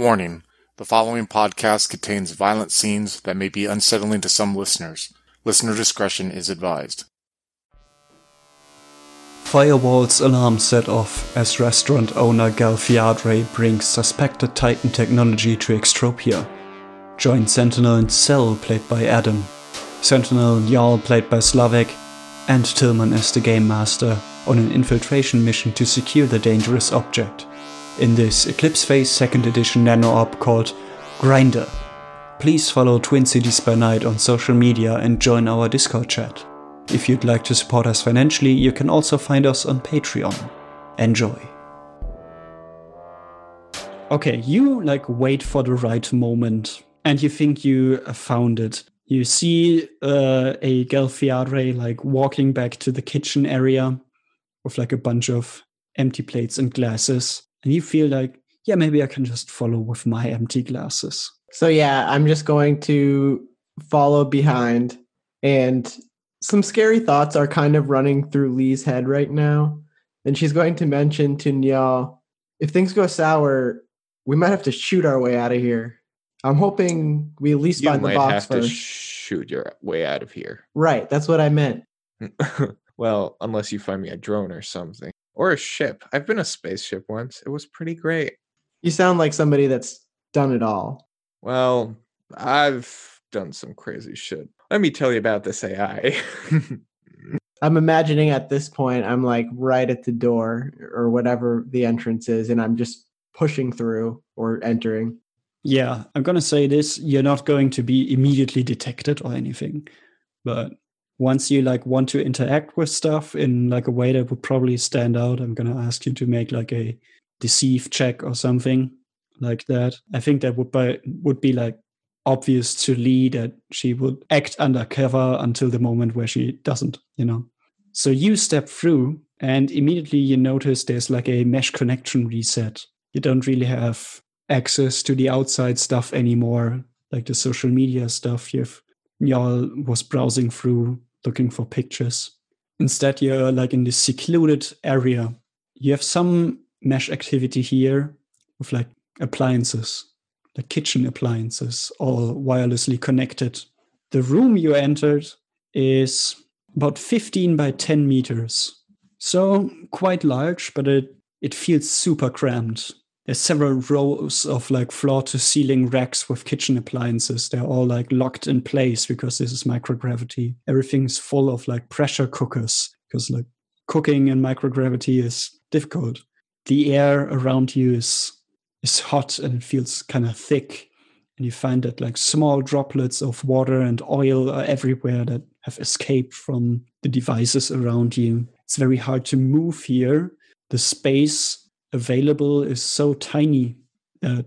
Warning the following podcast contains violent scenes that may be unsettling to some listeners. Listener discretion is advised. Firewall's alarm set off as restaurant owner Gal Fiadre brings suspected Titan technology to Extropia. Join Sentinel and Cell, played by Adam, Sentinel and Jarl, played by Slavek, and Tillman as the Game Master on an infiltration mission to secure the dangerous object in this Eclipse Phase 2nd edition nano op called Grinder. Please follow Twin Cities by Night on social media and join our Discord chat. If you'd like to support us financially, you can also find us on Patreon. Enjoy. Okay, you like wait for the right moment and you think you found it. You see uh, a Gelfiadre like walking back to the kitchen area with like a bunch of empty plates and glasses and you feel like, yeah, maybe I can just follow with my empty glasses. So yeah, I'm just going to follow behind and some scary thoughts are kind of running through Lee's head right now. And she's going to mention to Niall, if things go sour, we might have to shoot our way out of here. I'm hoping we at least you find might the box have to first. shoot your way out of here. right, that's what I meant. well, unless you find me a drone or something. Or a ship. I've been a spaceship once. It was pretty great. You sound like somebody that's done it all. Well, I've done some crazy shit. Let me tell you about this AI. I'm imagining at this point I'm like right at the door or whatever the entrance is, and I'm just pushing through or entering. Yeah, I'm gonna say this: you're not going to be immediately detected or anything, but once you like want to interact with stuff in like a way that would probably stand out, I'm gonna ask you to make like a deceive check or something like that. I think that would be would be like obvious to Lee that she would act undercover until the moment where she doesn't, you know. So you step through and immediately you notice there's like a mesh connection reset. You don't really have access to the outside stuff anymore, like the social media stuff you've y'all was browsing through looking for pictures. Instead, you're like in this secluded area. You have some mesh activity here with like appliances, like kitchen appliances, all wirelessly connected. The room you entered is about 15 by 10 meters. So quite large, but it, it feels super cramped. Several rows of like floor to ceiling racks with kitchen appliances. They're all like locked in place because this is microgravity. Everything's full of like pressure cookers because like cooking in microgravity is difficult. The air around you is is hot and it feels kind of thick. And you find that like small droplets of water and oil are everywhere that have escaped from the devices around you. It's very hard to move here. The space available is so tiny that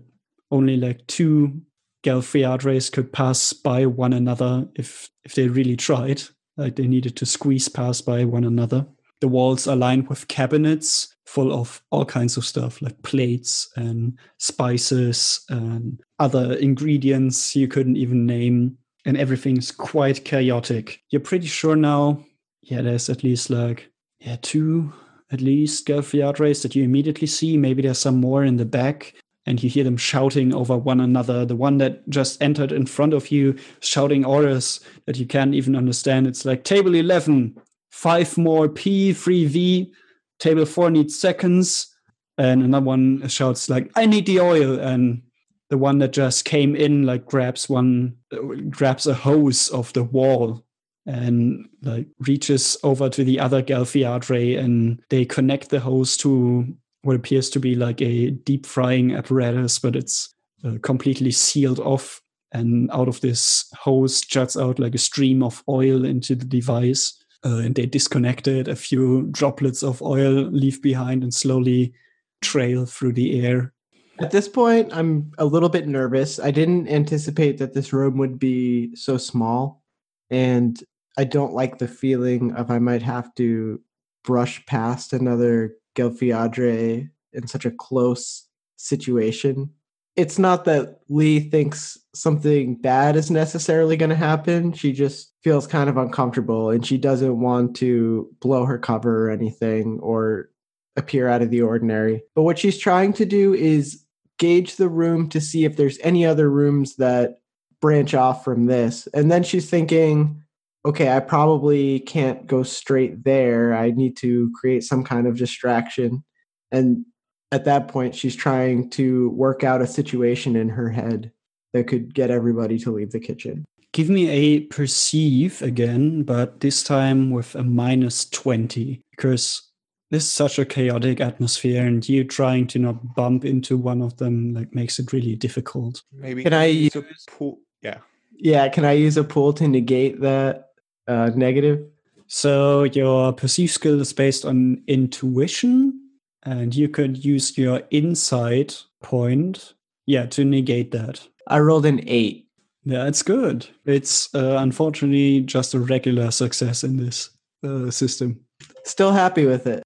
only like two Galfriadres could pass by one another if if they really tried. Like they needed to squeeze past by one another. The walls are lined with cabinets full of all kinds of stuff like plates and spices and other ingredients you couldn't even name. And everything's quite chaotic. You're pretty sure now, yeah, there's at least like yeah, two at least Gelfiadres that you immediately see. Maybe there's some more in the back, and you hear them shouting over one another. The one that just entered in front of you, shouting orders that you can't even understand. It's like table 11, five more P, 3V, table four needs seconds. And another one shouts, like, I need the oil. And the one that just came in, like, grabs one, uh, grabs a hose off the wall and like reaches over to the other Galfiadre and they connect the hose to what appears to be like a deep frying apparatus, but it's uh, completely sealed off. And out of this hose juts out like a stream of oil into the device. Uh, and they disconnect it. A few droplets of oil leave behind and slowly trail through the air. At this point, I'm a little bit nervous. I didn't anticipate that this room would be so small. And I don't like the feeling of I might have to brush past another Gelfiadre in such a close situation. It's not that Lee thinks something bad is necessarily going to happen. She just feels kind of uncomfortable and she doesn't want to blow her cover or anything or appear out of the ordinary. But what she's trying to do is gauge the room to see if there's any other rooms that branch off from this. And then she's thinking, okay, I probably can't go straight there. I need to create some kind of distraction. And at that point, she's trying to work out a situation in her head that could get everybody to leave the kitchen. Give me a perceive again, but this time with a minus 20, because this is such a chaotic atmosphere, and you trying to not bump into one of them like makes it really difficult. Maybe Can I use a use- pool? Yeah. Yeah, can I use a pool to negate that uh, negative? So your perceive skill is based on intuition, and you could use your insight point, yeah, to negate that. I rolled an eight. Yeah, it's good. It's uh, unfortunately just a regular success in this uh, system. Still happy with it.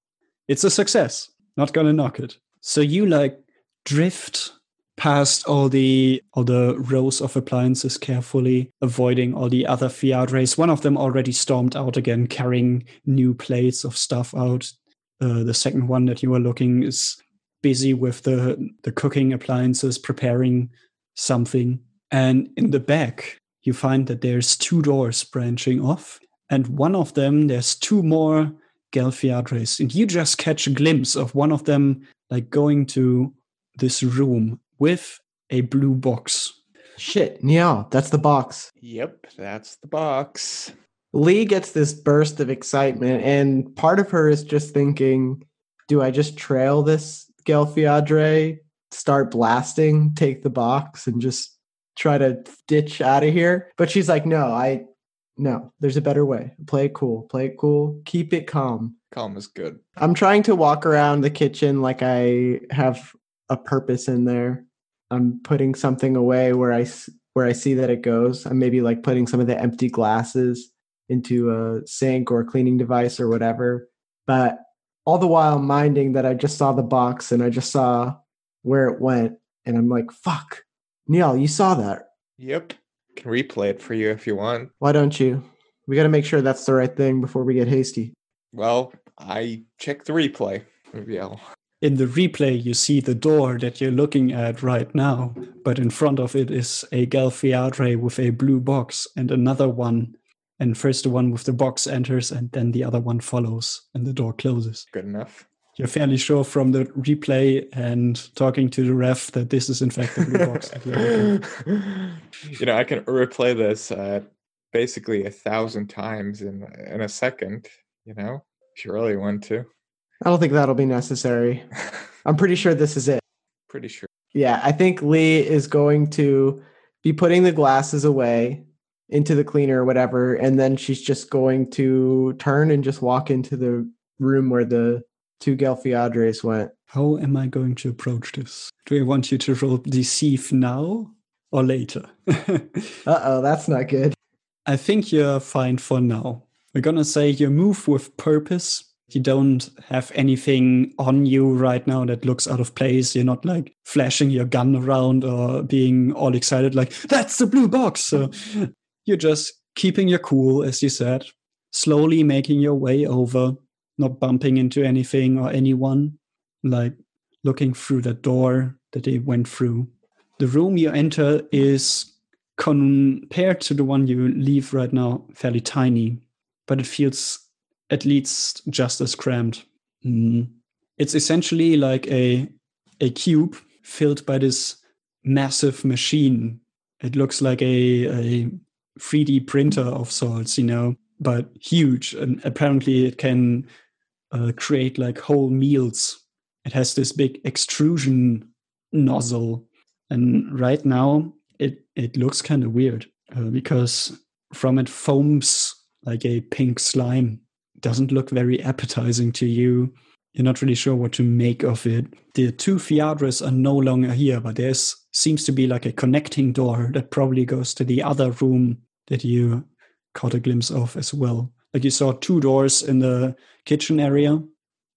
It's a success. Not gonna knock it. So you like drift past all the all the rows of appliances carefully, avoiding all the other Fiadres. One of them already stormed out again, carrying new plates of stuff out. Uh, the second one that you were looking is busy with the the cooking appliances, preparing something. And in the back, you find that there's two doors branching off, and one of them there's two more Gelfiadres, and you just catch a glimpse of one of them like going to this room with a blue box. Shit, Niall, that's the box. Yep, that's the box. Lee gets this burst of excitement, and part of her is just thinking, do I just trail this Gelfiadre, start blasting, take the box, and just try to ditch out of here? But she's like, no, I no, there's a better way. Play it cool, play it cool, keep it calm. Calm is good. I'm trying to walk around the kitchen like I have a purpose in there. I'm putting something away where I where I see that it goes. I'm maybe like putting some of the empty glasses into a sink or a cleaning device or whatever. But all the while minding that I just saw the box and I just saw where it went and I'm like, "Fuck. Niall, you saw that. Yep. Can replay it for you if you want. Why don't you? We got to make sure that's the right thing before we get hasty." Well, I checked the replay. Maybe I'll. In the replay, you see the door that you're looking at right now, but in front of it is a Galfiadre with a blue box and another one. And first the one with the box enters, and then the other one follows, and the door closes. Good enough. You're fairly sure from the replay and talking to the ref that this is in fact the blue box. you're looking for. you know, I can replay this uh, basically a thousand times in in a second. You know, if you really want to. I don't think that'll be necessary. I'm pretty sure this is it. Pretty sure. Yeah, I think Lee is going to be putting the glasses away into the cleaner or whatever, and then she's just going to turn and just walk into the room where the two Gelfiadres went. How am I going to approach this? Do I want you to roll deceive now or later? Uh oh, that's not good. I think you're fine for now. We're gonna say you move with purpose. You don't have anything on you right now that looks out of place. You're not like flashing your gun around or being all excited, like, that's the blue box. So you're just keeping your cool, as you said, slowly making your way over, not bumping into anything or anyone, like looking through the door that they went through. The room you enter is compared to the one you leave right now fairly tiny, but it feels at least just as cramped. Mm. It's essentially like a a cube filled by this massive machine. It looks like a, a 3D printer of sorts, you know, but huge. And apparently, it can uh, create like whole meals. It has this big extrusion nozzle, and right now it it looks kind of weird uh, because from it foams like a pink slime. Doesn't look very appetizing to you. You're not really sure what to make of it. The two Fiadras are no longer here, but there's seems to be like a connecting door that probably goes to the other room that you caught a glimpse of as well. Like you saw two doors in the kitchen area.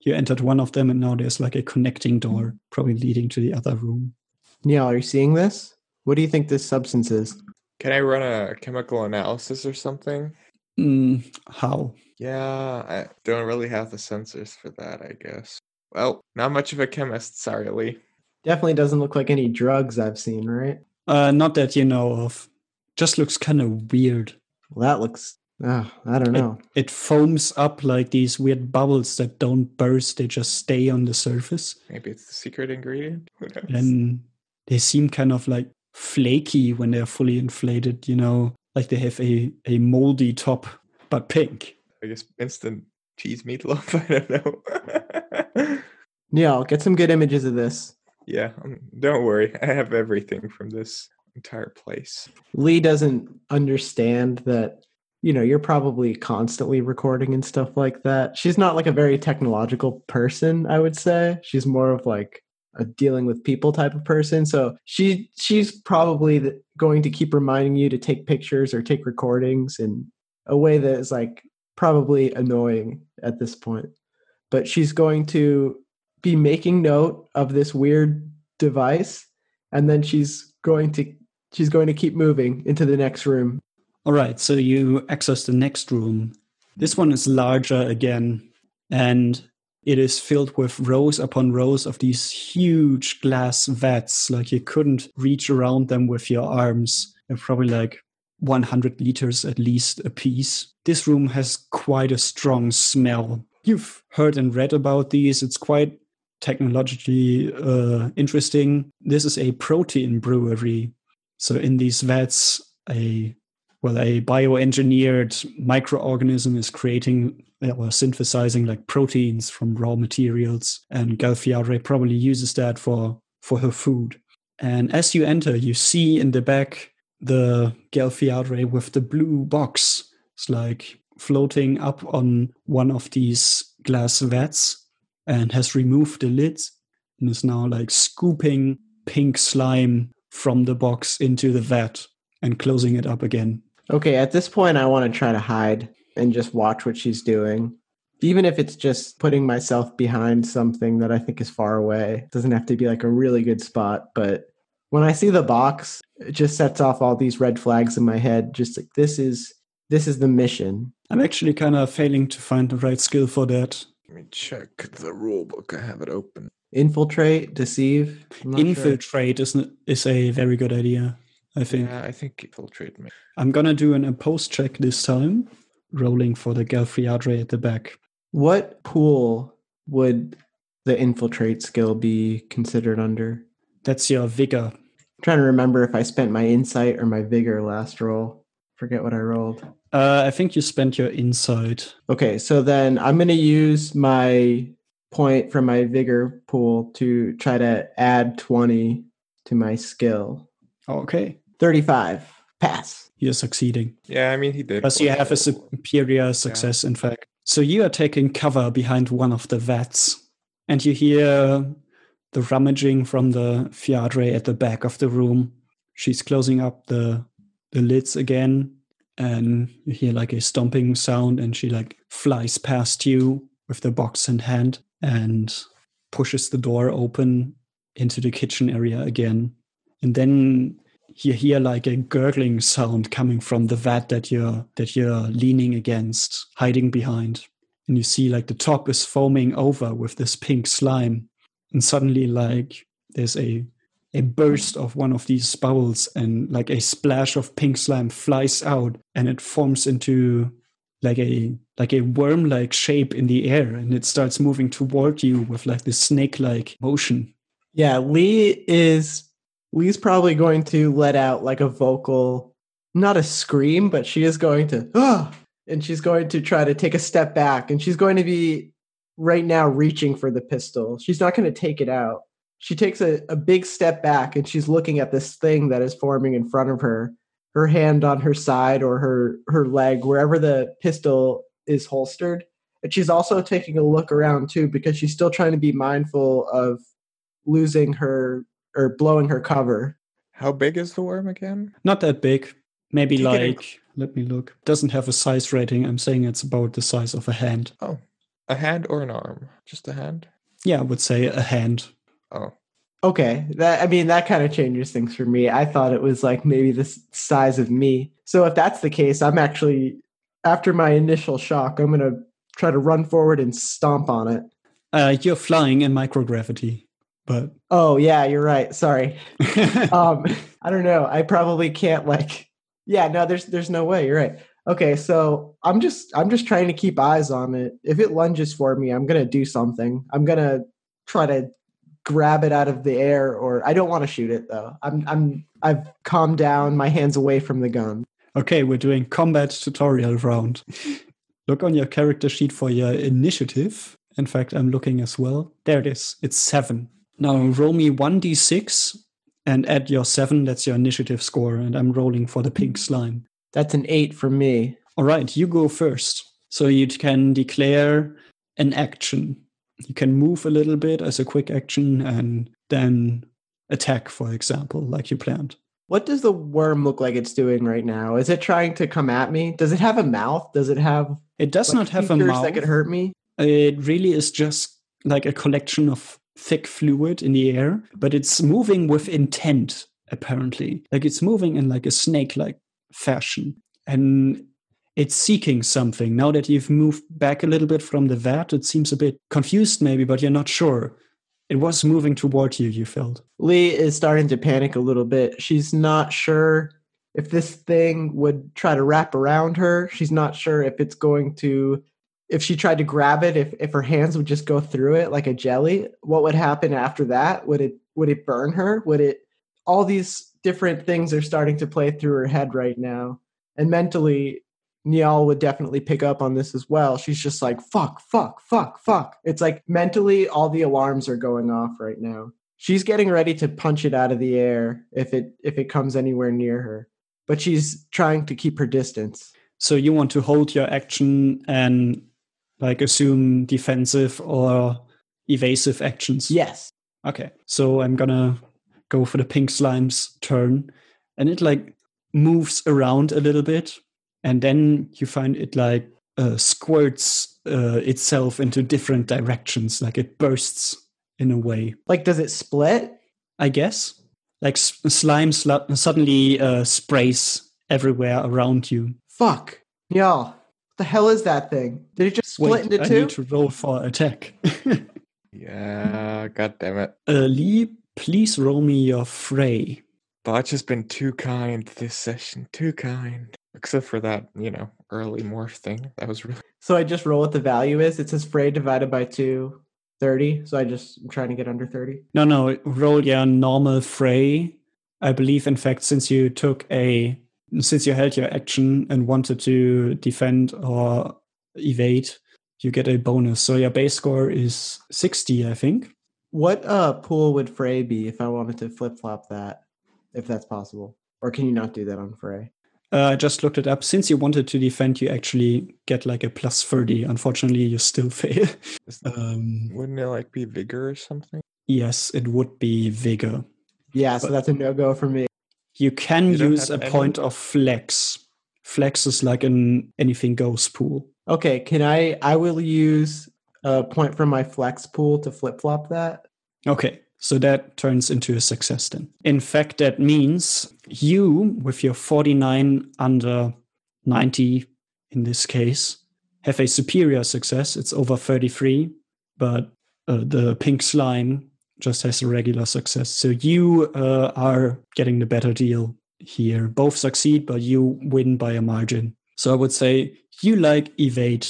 You entered one of them, and now there's like a connecting door, probably leading to the other room. Yeah, are you seeing this? What do you think this substance is? Can I run a chemical analysis or something? Mm, how? Yeah, I don't really have the sensors for that, I guess. Well, not much of a chemist, sorry, Lee. Definitely doesn't look like any drugs I've seen, right? Uh, not that you know of. Just looks kind of weird. Well, that looks. Oh, I don't know. It foams up like these weird bubbles that don't burst; they just stay on the surface, Maybe it's the secret ingredient. Who knows? and they seem kind of like flaky when they're fully inflated. You know, like they have a a moldy top, but pink. I guess instant cheese meatloaf. I don't know. Yeah, I'll get some good images of this. yeah, um, don't worry. I have everything from this entire place. Lee doesn't understand that, you know, you're probably constantly recording and stuff like that. She's not like a very technological person, I would say. She's more of like a dealing with people type of person. So she she's probably going to keep reminding you to take pictures or take recordings in a way that is like probably annoying at this point. But she's going to be making note of this weird device and then she's going to she's going to keep moving into the next room. All right, so you access the next room. This one is larger again, and it is filled with rows upon rows of these huge glass vats. Like you couldn't reach around them with your arms. They're probably like 100 liters at least a piece. This room has quite a strong smell. You've heard and read about these. It's quite technologically uh, interesting. This is a protein brewery. So in these vats, a well, a bioengineered microorganism is creating uh, or synthesizing like proteins from raw materials, and Galfiare probably uses that for for her food. And as you enter, you see in the back the Galfiare with the blue box. It's like floating up on one of these glass vats and has removed the lids and is now like scooping pink slime from the box into the vat and closing it up again. Okay, at this point I want to try to hide and just watch what she's doing. Even if it's just putting myself behind something that I think is far away. It doesn't have to be like a really good spot, but when I see the box, it just sets off all these red flags in my head just like this is this is the mission. I'm actually kind of failing to find the right skill for that. Let me check the rule book. I have it open. Infiltrate, deceive. I'm sure. Infiltrate is n- is a very good idea. I think Yeah, I think infiltrate me. I'm gonna do an opposed check this time, rolling for the Galfriadre at the back. What pool would the infiltrate skill be considered under? That's your vigor. Trying to remember if I spent my insight or my vigor last roll. Forget what I rolled. Uh, I think you spent your insight. Okay, so then I'm going to use my point from my vigor pool to try to add 20 to my skill. Okay, 35. Pass. you're succeeding. Yeah, I mean he did. Plus, you have a superior success, in fact. So you are taking cover behind one of the vats, and you hear the rummaging from the Fiadre at the back of the room. She's closing up the the lids again, and you hear like a stomping sound, and she like flies past you with the box in hand and pushes the door open into the kitchen area again. And then you hear like a gurgling sound coming from the vat that you're that you're leaning against, hiding behind. And you see like the top is foaming over with this pink slime. And suddenly like there's a a burst of one of these bubbles and like a splash of pink slime flies out and it forms into like a like a worm like shape in the air and it starts moving toward you with like this snake like motion. Yeah, Lee is Lee's probably going to let out like a vocal, not a scream, but she is going to ah, and she's going to try to take a step back, and she's going to be right now reaching for the pistol. She's not going to take it out. She takes a, a big step back, and she's looking at this thing that is forming in front of her. Her hand on her side or her her leg, wherever the pistol is holstered. And she's also taking a look around too, because she's still trying to be mindful of losing her or blowing her cover. How big is the worm again? not that big maybe Take it like let me look doesn't have a size rating i'm saying it's about the size of a hand Oh, a hand or an arm? Just a hand? yeah i would say a hand Oh, Okay, that I mean that kind of changes things for me. I thought it was like maybe the size of me. So if that's the case, I'm actually after my initial shock, I'm gonna try to run forward and stomp on it. uh, you're flying in microgravity but Oh yeah, you're right. Sorry. um i don't know i probably can't like yeah no there's there's no way you're right okay so i'm just i'm just trying to keep eyes on it if it lunges for me i'm gonna do something i'm gonna try to grab it out of the air or i don't want to shoot it though i'm i'm i've calmed down my hands away from the gun okay, we're doing combat tutorial round. Look on your character sheet for your initiative. In fact, I'm looking as well. There it is. It's seven. Now roll me 1d6 and add your seven. That's your initiative score. And I'm rolling for the pink slime. That's an eight for me All right, you go first. So you can declare an action. You can move a little bit as a quick action and then attack, for example, like you planned. what does the worm look like it's doing right now is it trying to come at me does it have a mouth does it have It does like, not have a mouth. that could hurt me It really is just like a collection of thick fluid in the air, but it's moving with intent, apparently. Like it's moving in like a snake like fashion. And it's seeking something. Now that you've moved back a little bit from the vat, it seems a bit confused, maybe, but you're not sure. It was moving toward you, you felt. Lee is starting to panic a little bit. She's not sure if this thing would try to wrap around her. She's not sure if it's going to if she tried to grab it, if if her hands would just go through it like a jelly, what would happen after that? Would it would it burn her? Would it all these different things are starting to play through her head right now. And mentally, Niall would definitely pick up on this as well. She's just like, fuck, fuck, fuck, fuck. It's like mentally all the alarms are going off right now she's getting ready to punch it out of the air if it if it comes anywhere near her but she's trying to keep her distance So you want to hold your action and like assume defensive or evasive actions. yes Okay, so I'm gonna go for the pink slime's turn, and it like moves around a little bit, and then you find it like uh, squirts uh, itself into different directions, like it bursts in a way. like does it split I guess, like s- slime slu- suddenly uh, sprays everywhere around you. fuck y'all what the hell is that thing did it just split Wait, into I two need to roll for attack. Yeah, god damn it. uh, Lee, please roll me your fray. Botch has been too kind this session, too kind. Except for that, you know, early morph thing. That was really so i just roll what the value is it says fray divided by two 30 so i just i'm trying to get under 30 No, no, roll your normal fray. I believe, in fact, since you took a, since you held your action and wanted to defend or evade, you get a bonus. So your base score is 60, I think. What uh pool would fray be if i wanted to flip-flop that if that's possible or can you not do that on fray? Uh, I just looked it up. Since you wanted to defend, you actually get like a plus 30. Unfortunately, you still fail. Is- Um, wouldn't it like be vigor or something? yes, it would be vigor. yeah so But- that's a no-go for me You can You use a have any? point of flex. Flex is like an anything goes pool. Okay, can I? I will use a point from my flex pool to flip flop that. Okay, so that turns into a success then. In fact, that means you, with your 49 under 90 in this case, have a superior success. It's over 33, but uh, the pink slime just has a regular success. So you uh, are getting the better deal here. Both succeed, but you win by a margin. So I would say you like evade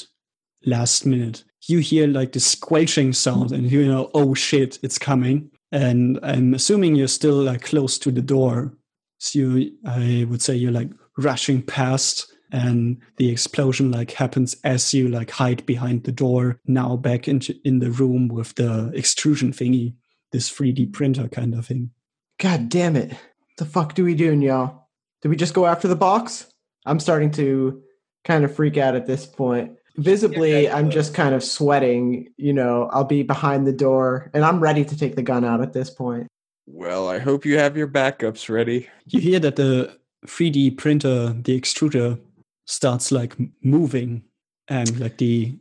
last minute. You hear like the squelching sound and you know, oh shit, it's coming. And I'm assuming you're still like close to the door. So you, I would say you're like rushing past and the explosion like happens as you like hide behind the door now back into in the room with the extrusion thingy this 3d printer kind of thing God damn it! The fuck do we do, y'all? Do we just go after the box? I'm starting to kind of freak out at this point. Visibly, I'm just kind of sweating. You know, I'll be behind the door, and I'm ready to take the gun out at this point. Well, I hope you have your backups ready. you hear that the 3d printer the extruder starts like moving and like the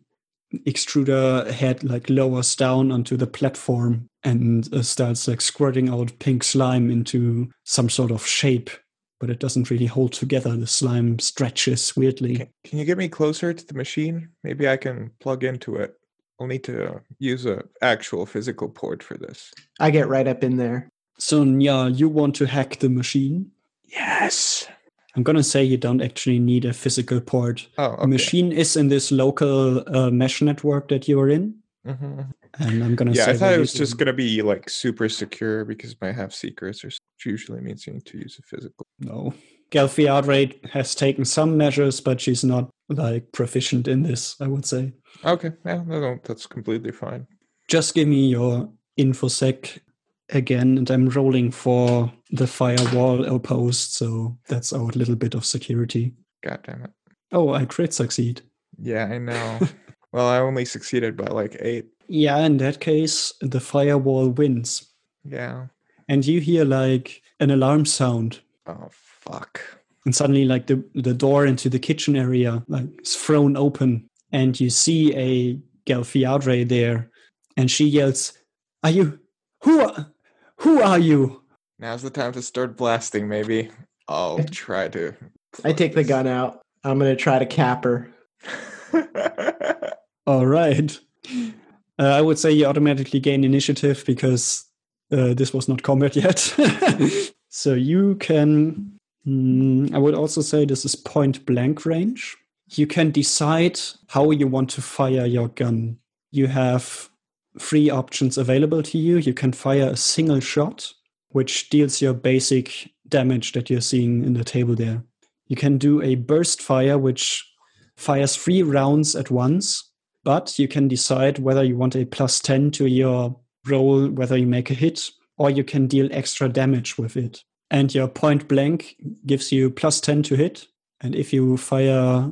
extruder head like lowers down onto the platform and uh, starts like squirting out pink slime into some sort of shape but it doesn't really hold together the slime stretches weirdly Can, can you get me closer to the machine? Maybe I can plug into it. I'll need to use a actual physical port for this. I get right up in there. So yeah, you want to hack the machine. Yes. I'm gonna say you don't actually need a physical port. Oh, The machine is in this local uh, mesh network that you're in, Mhm. and I'm gonna Yeah, I thought it was just gonna be like super secure because might have secrets, or which usually means you need to use a physical. No. Gelfi Galfiadrate has taken some measures, but she's not like proficient in this, I would say. Okay, yeah, no, no, that's completely fine. Just give me your infosec again, and I'm rolling for the firewall outpost, so that's our little bit of security. God damn it. Oh, I crit succeed. Yeah, I know. well, I only succeeded by like eight. Yeah, in that case, the firewall wins. Yeah. And you hear like an alarm sound. Oh fuck. and suddenly like the, the door into the kitchen area like is thrown open and you see a Galfiadre there and she yells are you who are, who are you Now's the time to start blasting. Maybe I'll try to. I take the gun out. I'm gonna try to cap her. all right. Uh, i would say you automatically gain initiative because uh, this was not combat yet. So you can mm, i would also say this is point blank range. You can decide how you want to fire your gun. You have three options available to you. You can fire a single shot which deals your basic damage that you're seeing in the table there. You can do a burst fire which fires three rounds at once but you can decide whether you want a plus 10 to your roll, whether you make a hit, or you can deal extra damage with it. And your point blank gives you plus 10 to hit. And if you fire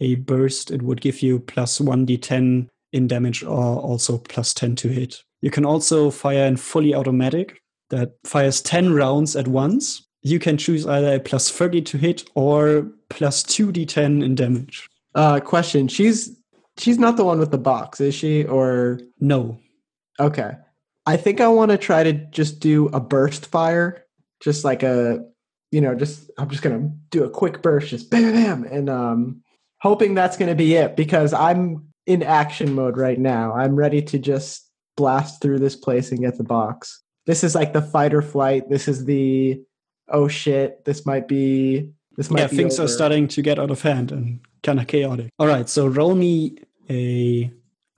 a burst, it would give you plus 1d10 in damage or also plus 10 to hit. You can also fire in fully automatic that fires 10 rounds at once. You can choose either a plus 30 to hit or plus 2d10 in damage. Uh, question: She's she's not the one with the box, is she? Or No, okay, I think I want to try to just do a burst fire, just like a, you know, just I'm just gonna do a quick burst, just bam, bam, and um, hoping that's gonna be it because I'm in action mode right now. I'm ready to just blast through this place and get the box. This is like the fight or flight. This is the oh shit. This might be. This might yeah, things are starting to get out of hand and kind of chaotic. All right, so roll me a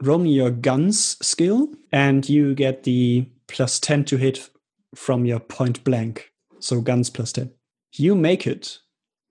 roll me your guns skill, and you get the plus ten to hit from your point blank. So guns plus ten. You make it.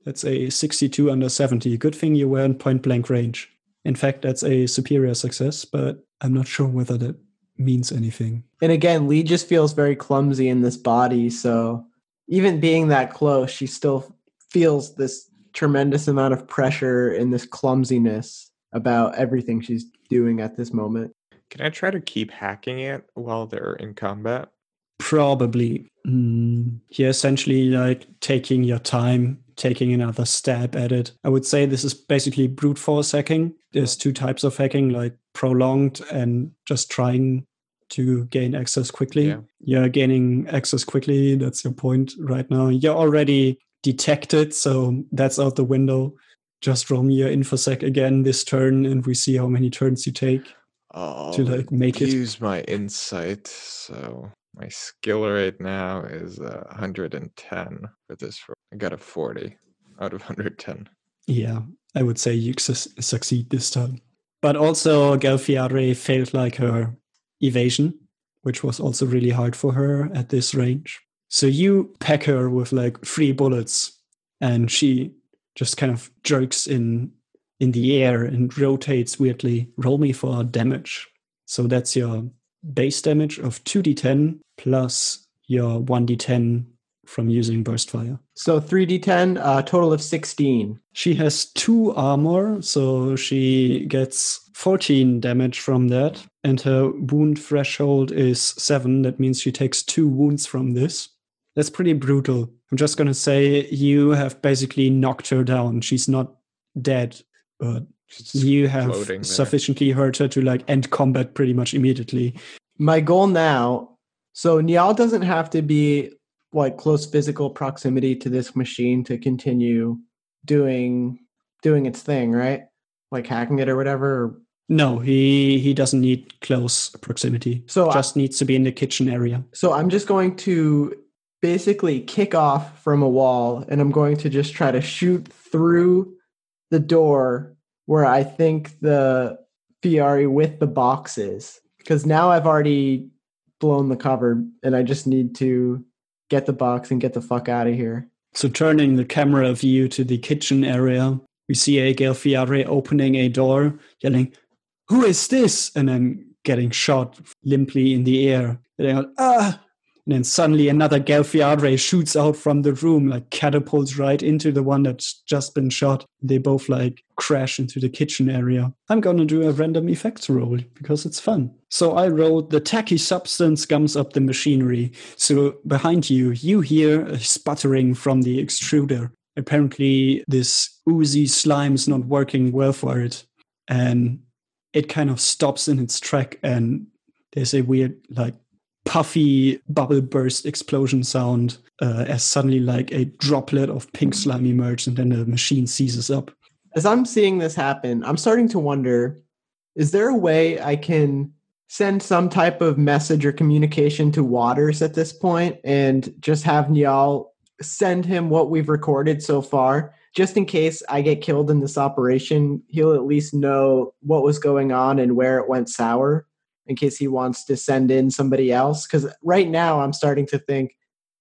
That's a sixty-two under seventy. Good thing you were in point blank range. In fact, that's a superior success, but I'm not sure whether that means anything. And again, Lee just feels very clumsy in this body. So even being that close, she still feels this tremendous amount of pressure and this clumsiness about everything she's doing at this moment. Can I try to keep hacking it while they're in combat? Probably. Mm, you're essentially like taking your time, taking another stab at it. I would say this is basically brute force hacking. There's two types of hacking, like prolonged and just trying to gain access quickly. Yeah. You're gaining access quickly. That's your point right now. You're already detected, so that's out the window. Just roll me your infosec again this turn, and we see how many turns you take. Oh, To, like, make it- use my insight. So my skill right now is uh, 110 for this. roll. I got a 40 out of 110. Yeah, I would say you su- succeed this time. But also, Galfiare failed like her evasion, which was also really hard for her at this range. So you pack her with like three bullets, and she just kind of jerks in in the air and rotates weirdly. Roll me for damage. So that's your base damage of 2d10 plus your 1d10 from using burst fire. So 3d10, uh, total of 16. She has two armor, so she gets 14 damage from that. And her wound threshold is seven. That means she takes two wounds from this. That's pretty brutal. I'm just going to say you have basically knocked her down. She's not dead, but She's you have floating there. sufficiently hurt her to like end combat pretty much immediately. My goal now, so Niall doesn't have to be like close physical proximity to this machine to continue doing doing its thing, right? Like hacking it or whatever. No, he he doesn't need close proximity. So I- just needs to be in the kitchen area. So I'm just going to basically kick off from a wall and I'm going to just try to shoot through the door where I think the Fiari with the box is. Because now I've already blown the cover and I just need to get the box and get the fuck out of here. So turning the camera view to the kitchen area, we see a Gelfiare opening a door, yelling, "Who is this?" and then getting shot limply in the air. Ah! And then suddenly another Gelfiare shoots out from the room, like catapults right into the one that's just been shot. They both like crash into the kitchen area. I'm gonna do a random effects roll because it's fun. So I rolled the tacky substance gums up the machinery. So behind you, you hear a sputtering from the extruder. Apparently, this oozy slime's not working well for it. And it kind of stops in its track and there's a weird like puffy bubble burst explosion sound uh, as suddenly like a droplet of pink slime emerges and then the machine seizes up As I'm seeing this happen, I'm starting to wonder is there a way I can send some type of message or communication to Waters at this point and just have Niall send him what we've recorded so far? Just in case I get killed in this operation, he'll at least know what was going on and where it went sour in case he wants to send in somebody else. Because right now I'm starting to think,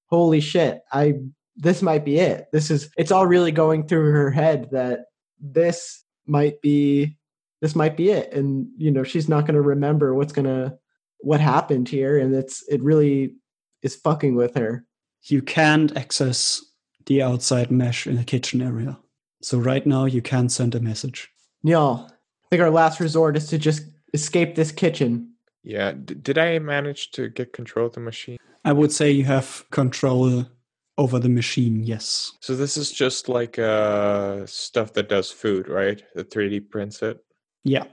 holy shit, I this might be it. This is it's all really going through her head that this might be this might be it and you know she's not going to remember what's going to what happened here and it's it really is fucking with her you can't access the outside mesh in the kitchen area so right now you can't send a message Niall, I think our last resort is to just escape this kitchen. Yeah. D- did I manage to get control of the machine? i would say you have control over the machine yes So this is just like uh stuff that does food, right? The 3D prints it. yeah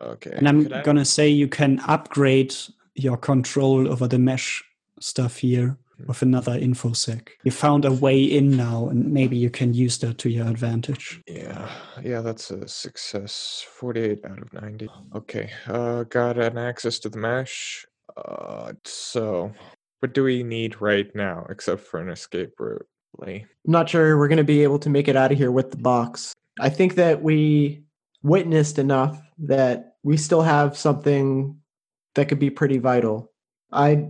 Okay. and i'm I- gonna say you can upgrade your control over the mesh stuff here with another infosec you found a way in now and maybe you can use that to your advantage Yeah, yeah, that's a success. 48 out of 90. Okay, uh, got an access to the mesh. Uh, so, what do we need right now except for an escape route, Lee? I'm not sure we're going to be able to make it out of here with the box. I think that we witnessed enough that we still have something that could be pretty vital. I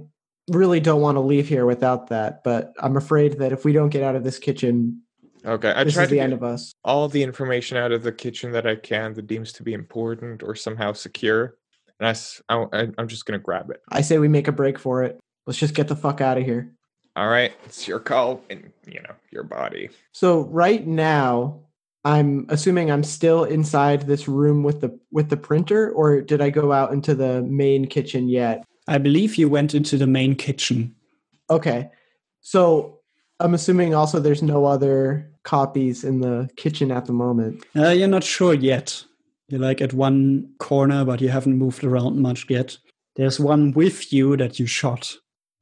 really don't want to leave here without that, but I'm afraid that if we don't get out of this kitchen, Okay, I this tried is the end of us. all the information out of the kitchen that I can that deems to be important or somehow secure, and I, I'm just gonna grab it. I say we make a break for it. Let's just get the fuck out of here. All right, it's your call and you know your body. So right now, I'm assuming I'm still inside this room with the with the printer, or did I go out into the main kitchen yet? I believe you went into the main kitchen Okay. So I'm assuming also there's no other copies in the kitchen at the moment. Uh, you're not sure yet. You're like at one corner, but you haven't moved around much yet. There's one with you that you shot.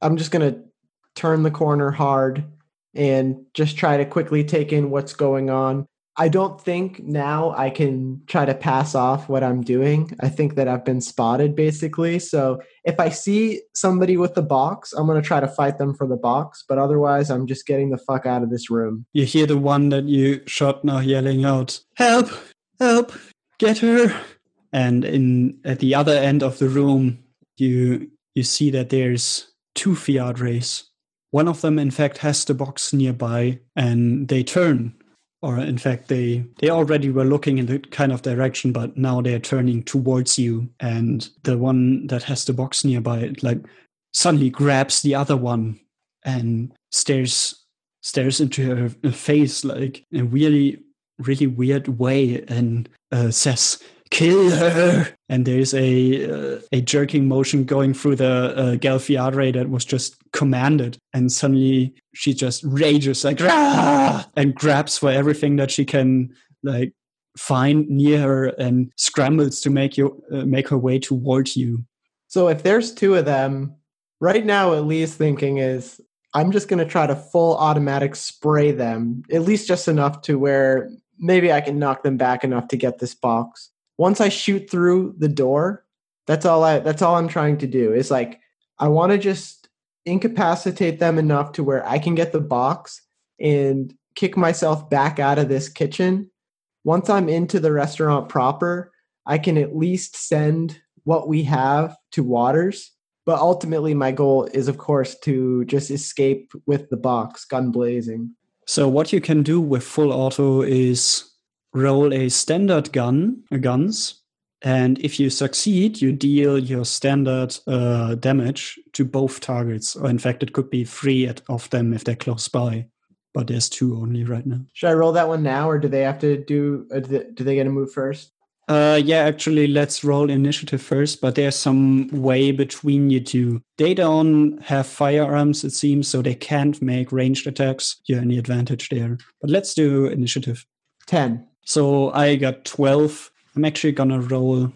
I'm just going to turn the corner hard and just try to quickly take in what's going on. I don't think now I can try to pass off what I'm doing. I think that I've been spotted basically. So if I see somebody with the box, I'm going to try to fight them for the box. But otherwise, I'm just getting the fuck out of this room. You hear the one that you shot now yelling out, "Help! Help! Get her!" And in at the other end of the room, you you see that there's two Fiadres. One of them, in fact, has the box nearby, and they turn or in fact they they already were looking in the kind of direction but now they're turning towards you. And the one that has the box nearby like suddenly grabs the other one and stares stares into her her face like in a really really weird way and uh, says kill her! And there's a uh, a jerking motion going through the uh, Galfiadre that was just commanded and suddenly she just rages like "Rah!" and grabs for everything that she can like find near her and scrambles to make you uh, make her way towards you So if there's two of them, right now, at least thinking is I'm just going to try to full automatic spray them, at least just enough to where maybe I can knock them back enough to get this box. once I shoot through the door, that's all I that's all I'm trying to do. Is like I want to just incapacitate them enough to where I can get the box and kick myself back out of this kitchen. Once I'm into the restaurant proper, I can at least send what we have to Waters. But ultimately, my goal is, of course, to just escape with the box, gun blazing. So what you can do with full auto is roll a standard gun, guns, and if you succeed, you deal your standard uh, damage to both targets. Or in fact, it could be three at, of them if they're close by. But there's two only right now. Should I roll that one now, or do they have to do? Uh, do they- get to move first? Uh, yeah, actually, let's roll initiative first. But there's some way between you two. They don't have firearms, it seems, so they can't make ranged attacks. You're any advantage there. But let's do initiative. Ten. So I got 12. I'm actually gonna roll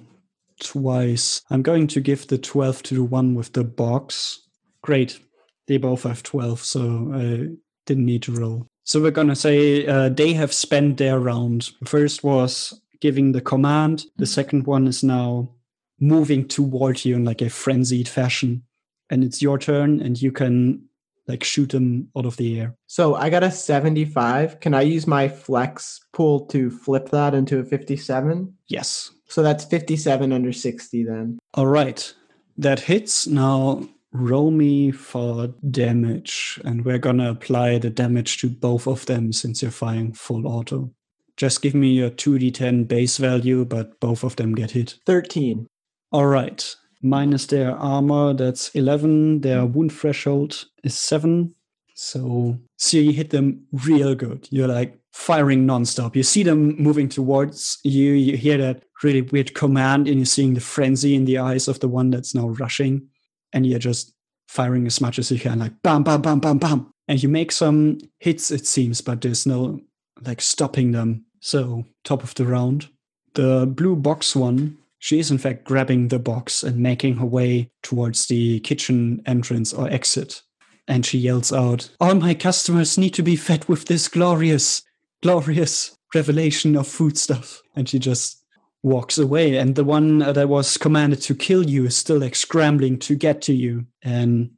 twice. I'm going to give the 12 to the one with the box. Great. They both have 12, so I didn't need to roll. So we're gonna say uh, they have spent their round. First was giving the command. The second one is now moving toward you in like a frenzied fashion. And it's your turn, and you can like shoot them out of the air. So I got a seventy-five. Can I use my flex pool to flip that into a fifty-seven? Yes. So that's fifty-seven under sixty then. All right. That hits. Now roll me for damage. And we're going to apply the damage to both of them since you're firing full auto. Just give me your 2d10 base value, but both of them get hit. Thirteen. All right. Minus their armor, that's 11. Their wound threshold is 7. So, so you hit them real good. You're like firing nonstop. You see them moving towards you. You hear that really weird command, and you're seeing the frenzy in the eyes of the one that's now rushing. And you're just firing as much as you can, like bam, bam, bam, bam, bam. And you make some hits, it seems, but there's no like stopping them. So, top of the round. The blue box one she is in fact grabbing the box and making her way towards the kitchen entrance or exit. And she yells out, All my customers need to be fed with this glorious, glorious revelation of food stuff. And she just walks away. And the one that was commanded to kill you is still like scrambling to get to you. And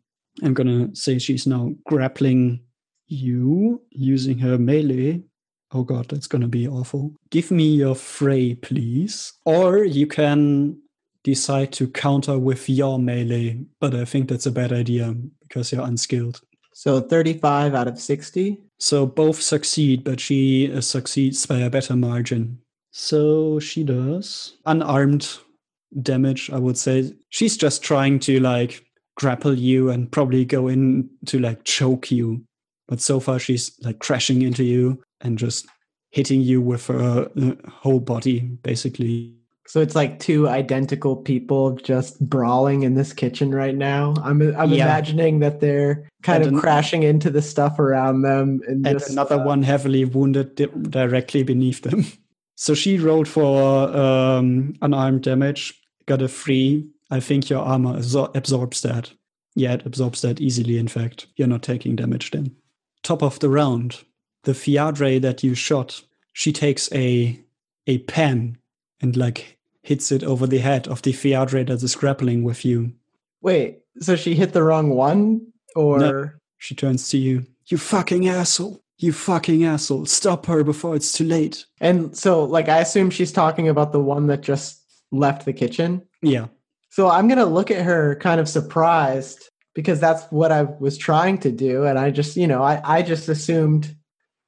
I'm gonna say she's now grappling you using her melee Oh god, that's gonna be awful. Give me your fray, please. Or you can decide to counter with your melee, but I think that's a bad idea because you're unskilled. So thirty-five out of sixty. So both succeed, but she uh, succeeds by a better margin. So she does unarmed damage, I would say. She's just trying to like grapple you and probably go in to like choke you. But so far she's like crashing into you and just hitting you with her uh, whole body, basically. So it's like two identical people just brawling in this kitchen right now. I'm I'm Yeah. imagining that they're kind And of an- crashing into the stuff around them and, and just, another uh, one heavily wounded di- directly beneath them. So she rolled for um, unarmed damage, got a three. I think your armor absor- absorbs that. Yeah, it absorbs that easily, in fact. You're not taking damage then. Top of the round, the Fiadre that you shot, she takes a a pen and like hits it over the head of the Fiadre that is grappling with you. Wait, so she hit the wrong one, or She turns to you. You fucking asshole. You fucking asshole. Stop her before it's too late. and so like I assume she's talking about the one that just left the kitchen. Yeah. So I'm gonna look at her kind of surprised because that's what I was trying to do, and I just you know I I just assumed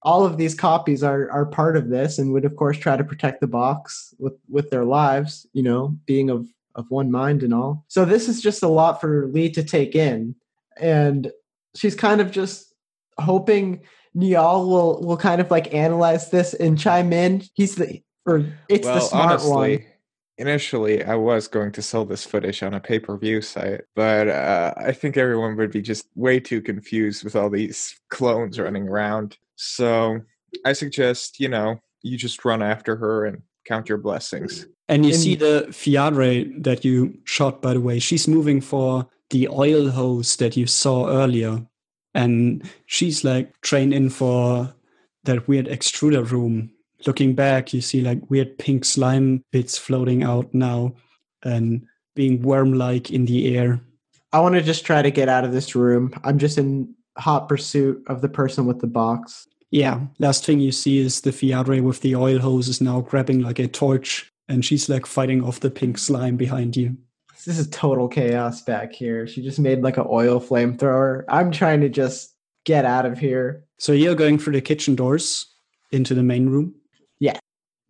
all of these copies are are part of this and would of course try to protect the box with with their lives you know being of of one mind and all. So this is just a lot for lee to take in. And she's kind of just hoping Niall will will kind of like analyze this and chime in. He's the or it's well, the smart honestly, one. initially I was going to sell this footage on a pay-per-view site, but uh, I think everyone would be just way too confused with all these clones running around. So I suggest, you know, you just run after her and count your blessings. And you And- see the Fiadre that you shot, by the way. She's moving for the oil hose that you saw earlier. And she's like trained in for that weird extruder room looking back, you see like weird pink slime bits floating out now and being worm like in the air. I want to just try to get out of this room. I'm just in hot pursuit of the person with the box. Yeah, last thing you see is the Fiadre with the oil hose is now grabbing like a torch and she's like fighting off the pink slime behind you. This is total chaos back here. She just made like an oil flamethrower. I'm trying to just get out of here. So you're going through the kitchen doors into the main room? Yeah.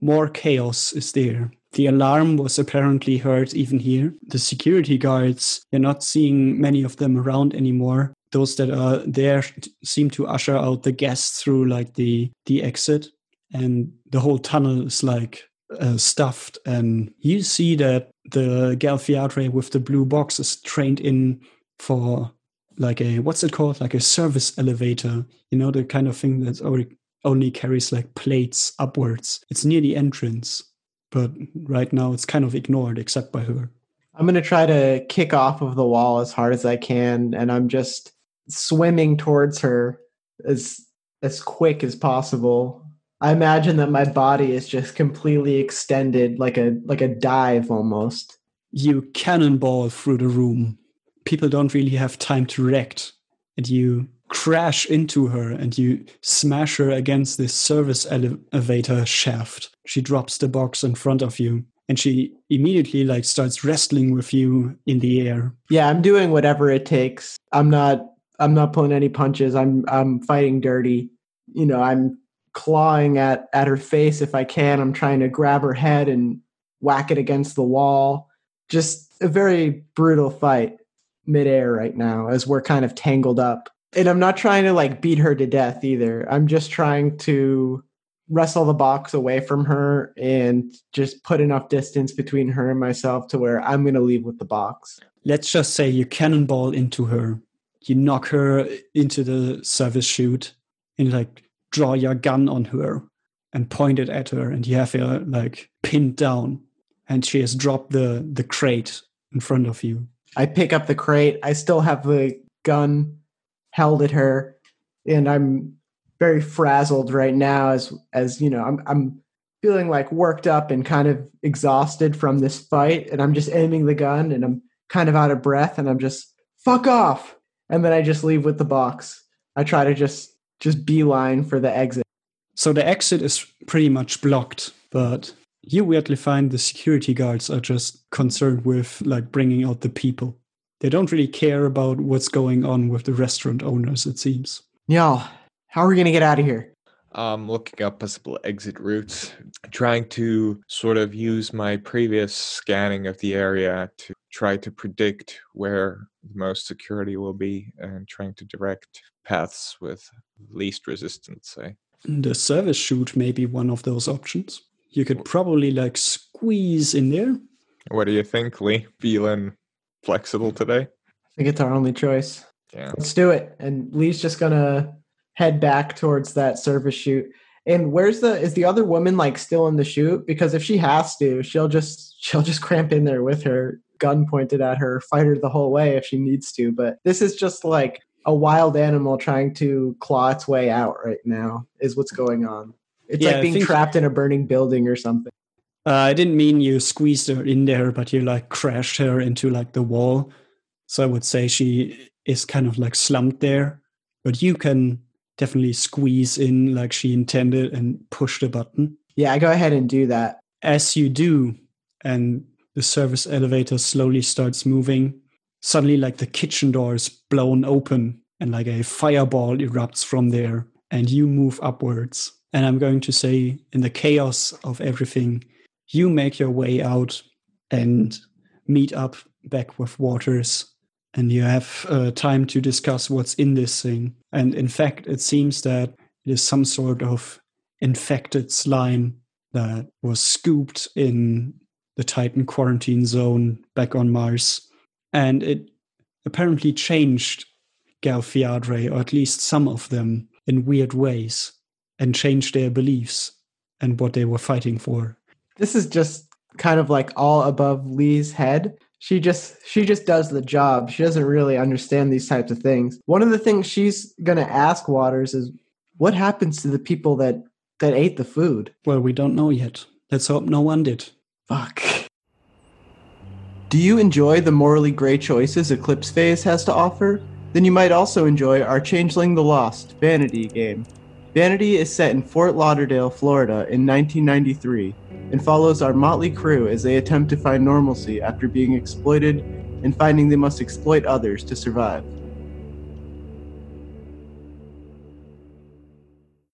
More chaos is there. The alarm was apparently heard even here. The security guards, you're not seeing many of them around anymore. Those that are there seem to usher out the guests through like the the exit, and the whole tunnel is like uh, stuffed. And you see that the Galfiadre with the blue box is trained in for like a what's it called? Like a service elevator. You know the kind of thing that only, only carries like plates upwards. It's near the entrance but right now it's kind of ignored except by her. I'm going to try to kick off of the wall as hard as I can and I'm just swimming towards her as as quick as possible. I imagine that my body is just completely extended like a like a dive almost. you cannonball through the room people don't really have time to react and you crash into her and you smash her against this service elevator shaft she drops the box in front of you and she immediately like starts wrestling with you in the air Yeah, I'm doing whatever it takes. I'm not I'm not pulling any punches. I'm I'm fighting dirty. You know, I'm clawing at at her face if I can. I'm trying to grab her head and whack it against the wall. Just a very brutal fight midair right now as we're kind of tangled up. And I'm not trying to like beat her to death either. I'm just trying to wrestle the box away from her and just put enough distance between her and myself to where I'm going to leave with the box. let's just say you cannonball into her you knock her into the service chute and like draw your gun on her and point it at her and you have her like pinned down and she has dropped the the crate in front of you I pick up the crate. I still have the gun held at her, and I'm very frazzled right now. As as you know, I'm I'm feeling like worked up and kind of exhausted from this fight, and I'm just aiming the gun, and I'm kind of out of breath, and I'm just fuck off, and then I just leave with the box. I try to just just beeline for the exit. So the exit is pretty much blocked, but you weirdly find the security guards are just concerned with like bringing out the people. They don't really care about what's going on with the restaurant owners, it seems. Yeah. how are we gonna get out of here? Um, looking up possible exit routes, trying to sort of use my previous scanning of the area to try to predict where the most security will be and trying to direct paths with least resistance, say. The service chute may be one of those options. You could probably like squeeze in there. What do you think, Lee? Feeling flexible today? I think it's our only choice. Yeah. Let's do it. And Lee's just gonna head back towards that service chute. And where's the is the other woman like still in the chute? Because if she has to, she'll just she'll just cramp in there with her gun pointed at her, fight her the whole way if she needs to. But this is just like a wild animal trying to claw its way out right now, is what's going on. It's Yeah, like being trapped in a burning building or something. Uh, I didn't mean you squeezed her in there, but you like crashed her into like the wall. So I would say she is kind of like slumped there. But you can definitely squeeze in like she intended and push the button. Yeah, I go ahead and do that. As you do, and the service elevator slowly starts moving, suddenly like the kitchen door is blown open and like a fireball erupts from there and you move upwards. And I'm going to say, in the chaos of everything, you make your way out and meet up back with Waters. And you have uh, time to discuss what's in this thing. And in fact, it seems that it is some sort of infected slime that was scooped in the Titan quarantine zone back on Mars. And it apparently changed Galfiadre, or at least some of them, in weird ways, and changed their beliefs and what they were fighting for. this is just kind of like all above Lee's head. She just she just does the job. She doesn't really understand these types of things. One of the things she's going to ask Waters is what happens to the people that that ate the food. Well, we don't know yet. Let's hope no one did. Fuck. Do you enjoy the morally gray choices Eclipse Phase has to offer? Then you might also enjoy our Changeling the Lost Vanity game. Vanity is set in Fort Lauderdale, Florida in 1993 and follows our motley crew as they attempt to find normalcy after being exploited and finding they must exploit others to survive.